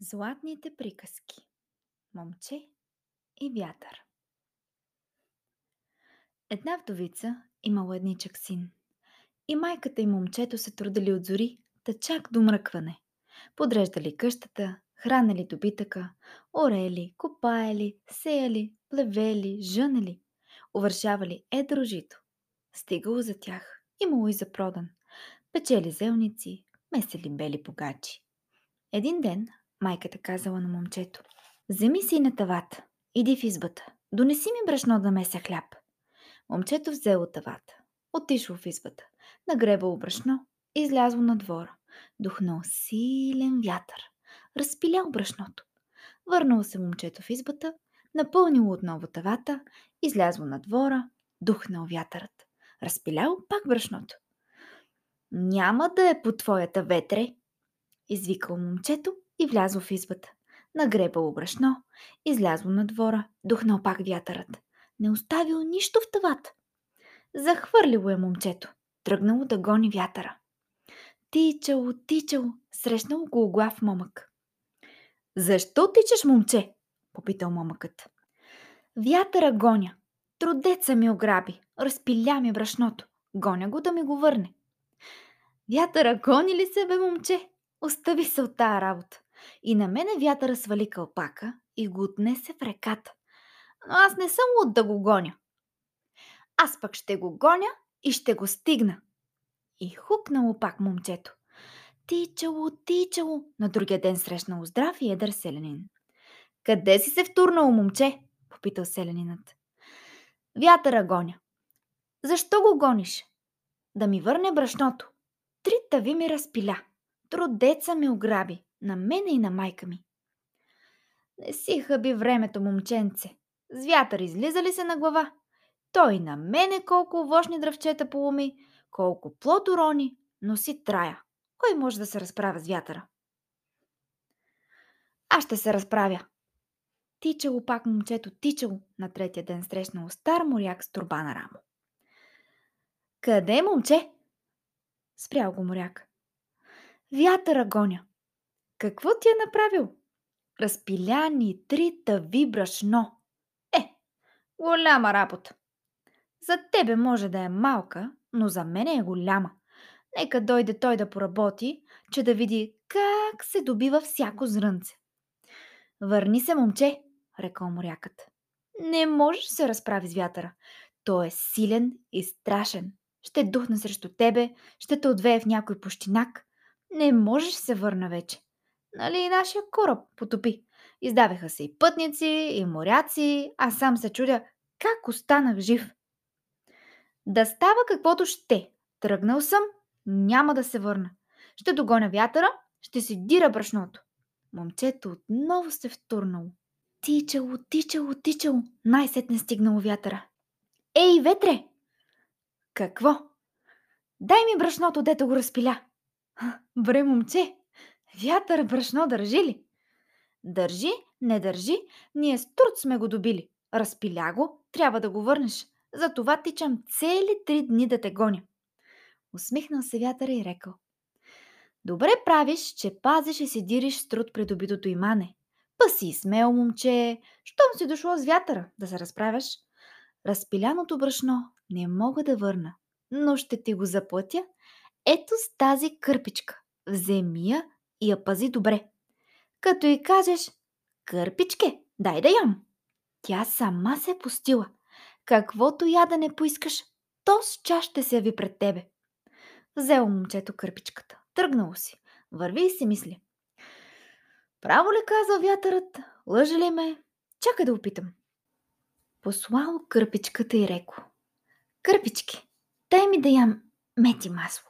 Златните приказки Момче и вятър Една вдовица имала едничък син. И майката и момчето се трудили от зори, да чак до мръкване. Подреждали къщата, хранили добитъка, орели, копаели, сеяли, плевели, жънели, увършавали едро жито. Стигало за тях, имало и за продан. Печели зелници, месели бели погачи. Един ден майката казала на момчето. Вземи си на тавата, иди в избата, донеси ми брашно да меся хляб. Момчето взело тавата, отишло в избата, нагребало брашно излязло на двора. Духнал силен вятър, разпилял брашното. Върнало се момчето в избата, напълнило отново тавата, излязло на двора, духнал вятърът. Разпилял пак брашното. Няма да е по твоята ветре, извикало момчето и влязло в избата. Нагребало брашно, излязло на двора, духнал пак вятърът. Не оставил нищо в тавата. Захвърлило е момчето. Тръгнало да гони вятъра. Тичало, тичало, срещнало глав момък. Защо тичаш, момче? попитал момъкът. Вятъра гоня. Трудеца ми ограби. Разпиля ми брашното. Гоня го да ми го върне. Вятъра гони ли се, бе, момче? Остави се от тая работа. И на мене вятъра свали кълпака и го отнесе в реката. Но аз не съм луд да го гоня. Аз пък ще го гоня и ще го стигна. И хукнало пак момчето. Тичало, тичало. На другия ден срещнало здрав и едър селянин. Къде си се втурнало, момче? Попитал селянинът. Вятъра гоня. Защо го гониш? Да ми върне брашното. Три тави ми разпиля. Трудеца ми ограби, на мене и на майка ми. Не си хъби времето, момченце. С вятър излиза ли се на глава? Той на мене колко овощни дръвчета поломи, колко плод урони, но си трая. Кой може да се разправя с вятъра? Аз ще се разправя. Тичало пак момчето, тичало. На третия ден срещнало стар моряк с турба на рамо. Къде, момче? Спрял го моряк. Вятъра гоня. Какво ти е направил? Разпиля три тави брашно. Е, голяма работа. За тебе може да е малка, но за мен е голяма. Нека дойде той да поработи, че да види как се добива всяко зрънце. Върни се, момче, рекал морякът. Не можеш да се разправи с вятъра. Той е силен и страшен. Ще духне срещу тебе, ще те отвее в някой пущинак. Не можеш се върна вече. Нали нашия кораб потопи. Издаваха се и пътници, и моряци, а сам се чудя как останах жив. Да става каквото ще. Тръгнал съм, няма да се върна. Ще догоня вятъра, ще си дира брашното. Момчето отново се втурнало. Тичало, тичало, тичало, най-сетне стигнало вятъра. Ей, ветре! Какво? Дай ми брашното, дето го разпиля. Бре, момче, вятър брашно държи ли? Държи, не държи, ние с труд сме го добили. Разпиля го, трябва да го върнеш. Затова тичам цели три дни да те гоня. Усмихнал се вятъра и рекал. Добре правиш, че пазиш и си дириш с труд придобитото имане. Па си смел, момче, щом си дошло с вятъра да се разправяш. Разпиляното брашно не мога да върна, но ще ти го заплатя ето с тази кърпичка. Вземи я и я пази добре. Като и кажеш, кърпичке, дай да ям. Тя сама се е пустила. Каквото я да не поискаш, то с чаш ще се яви пред тебе. Взело момчето кърпичката. Тръгнало си. Върви и си мисли. Право ли каза вятърът? Лъжи ли ме? Чакай да опитам. Послало кърпичката и реко. Кърпички, дай ми да ям мети масло.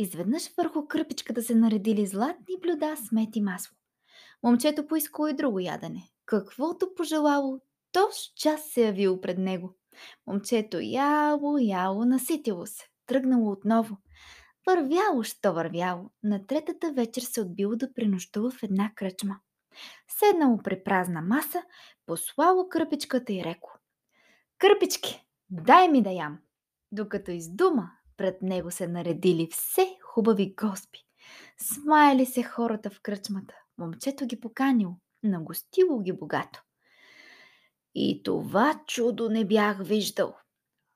Изведнъж върху кърпичката се наредили златни блюда с мед и масло. Момчето поискало и друго ядене. Каквото пожелало, то с час се явило пред него. Момчето яло, яло, наситило се. Тръгнало отново. Вървяло, що вървяло. На третата вечер се отбило да пренощува в една кръчма. Седнало при празна маса, послало кърпичката и реко. Кърпички, дай ми да ям. Докато издума, пред него се наредили все хубави гости. Смаяли се хората в кръчмата. Момчето ги поканило, нагостило ги богато. И това чудо не бях виждал,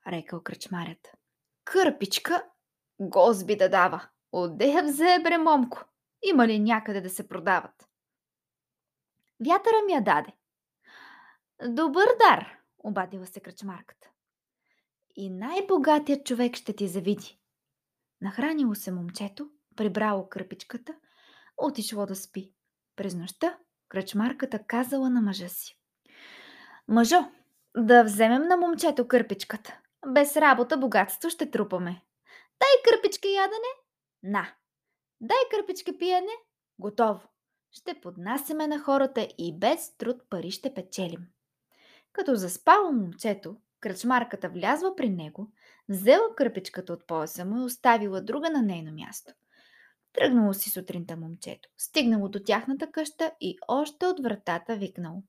рекал кръчмарят. Кърпичка гозби да дава. Отде я взе, бре, момко? Има ли някъде да се продават? Вятъра ми я даде. Добър дар, обадила се кръчмарката. И най-богатият човек ще ти завиди. Нахранило се момчето, прибрало кърпичката, отишло да спи. През нощта кръчмарката казала на мъжа си. Мъжо, да вземем на момчето кърпичката. Без работа богатство ще трупаме. Дай кърпичка ядене? На. Дай кърпичка пиене? Готово. Ще поднасяме на хората и без труд пари ще печелим. Като заспало момчето, кръчмарката влязла при него, взела кърпичката от пояса му и оставила друга на нейно място. Тръгнало си сутринта момчето, стигнало до тяхната къща и още от вратата викнало.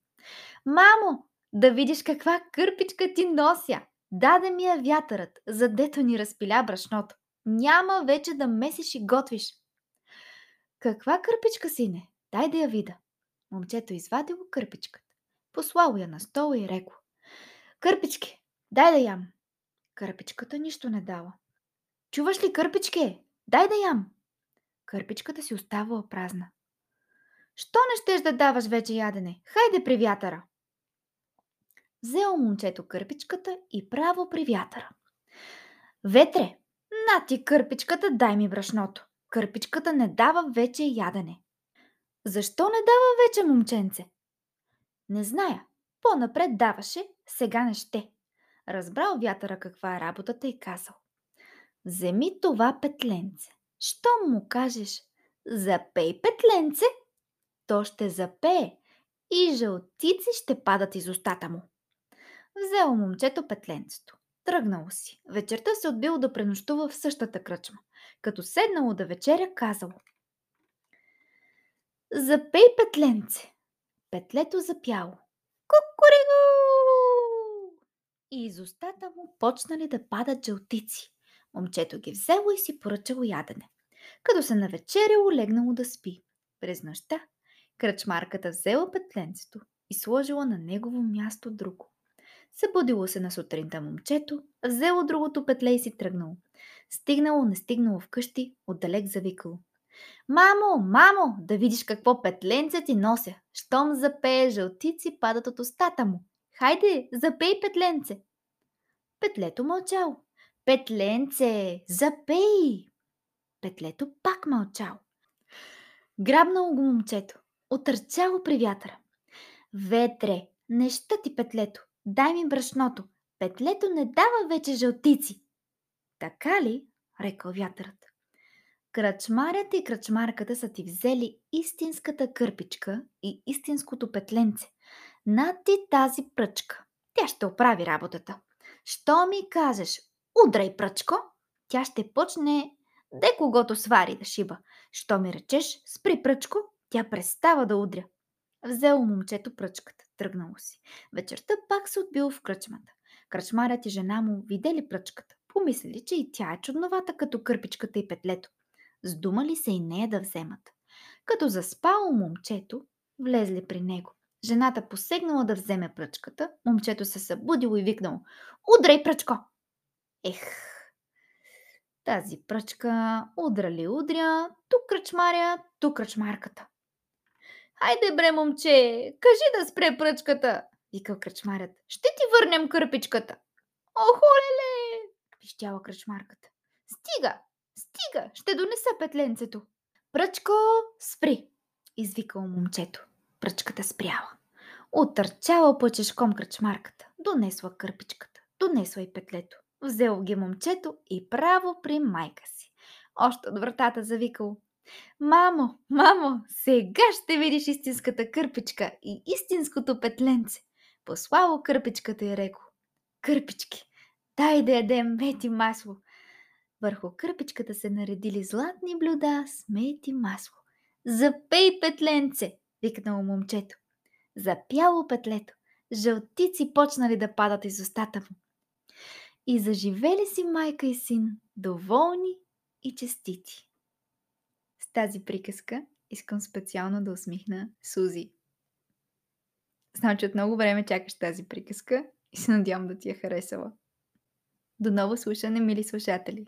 Мамо, да видиш каква кърпичка ти нося! Даде ми я вятърът, задето ни разпиля брашното. Няма вече да месиш и готвиш. Каква кърпичка, сине? Дай да я вида. Момчето извадило кърпичката. Послало я на стола и рекло. Кърпички, дай да ям. Кърпичката нищо не дала. Чуваш ли, кърпичке? Дай да ям. Кърпичката си оставала празна. Що не щеш да даваш вече ядене? Хайде при вятъра! Взел момчето кърпичката и право при вятъра. Ветре, на ти кърпичката, дай ми брашното. Кърпичката не дава вече ядене. Защо не дава вече, момченце? Не зная. По-напред даваше, сега не ще. Разбрал вятъра каква е работата и казал. Вземи това петленце. Що му кажеш? Запей петленце, то ще запее и жълтици ще падат из устата му. Взело момчето петленцето. Тръгнало си. Вечерта се отбило да пренощува в същата кръчма. Като седнало да вечеря, казало. Запей петленце. Петлето запяло. Кукуриго! Из устата му почнали да падат жълтици. Момчето ги взело и си поръчало ядене. Като се навечеряло, легнало да спи. През нощта кръчмарката взела петленцето и сложила на негово място друго. Събудило се на сутринта момчето, взело другото петле и си тръгнало. Стигнало, не стигнало вкъщи, отдалек завикало. Мамо, мамо, да видиш какво петленце ти нося. Щом запее, жълтици падат от устата му. Хайде, запей петленце. Петлето мълчало. Петленце, запей! Петлето пак мълчало. Грабнало го момчето. Отърчало при вятъра. Ветре, не ти петлето. Дай ми брашното. Петлето не дава вече жълтици. Така ли? рекал вятърът. Кръчмарят и кръчмарката са ти взели истинската кърпичка и истинското петленце. На ти тази пръчка. Тя ще оправи работата. Що ми кажеш? Удрай пръчко. Тя ще почне де когото свари да шиба. Що ми речеш? Спри пръчко. Тя престава да удря. Взело момчето пръчката. Тръгнало си. Вечерта пак се отбил в кръчмата. Кръчмарят и жена му видели пръчката. Помислили, че и тя е чудновата като кърпичката и петлето. Сдумали се и нея да вземат. Като заспало момчето, влезли при него. Жената посегнала да вземе пръчката, момчето се събудило и викнало «Удрай, пръчко!» Ех, тази пръчка удра ли удря, тук кръчмаря, тук кръчмарката. Хайде бре, момче, кажи да спре пръчката, викал кръчмарят. Ще ти върнем кърпичката. Охо, леле, пищяла кръчмарката. Стига, стига, ще донеса петленцето. Пръчко, спри, извикал момчето. Пръчката спряла. Отърчала пъчешком кръчмарката. Донесла кърпичката. Донесла и петлето. Взел ги момчето и право при майка си. Още от вратата завикал. Мамо, мамо, сега ще видиш истинската кърпичка и истинското петленце. Послало кърпичката и реко. Кърпички, дай да ядем мед и масло. Върху кърпичката се наредили златни блюда с мед и масло. Запей, петленце, викнало момчето. Запяло петлето. Жълтици почнали да падат из устата му. И заживели си майка и син, доволни и честити тази приказка искам специално да усмихна Сузи. Знам, че от много време чакаш тази приказка и се надявам да ти е харесала. До ново слушане, мили слушатели!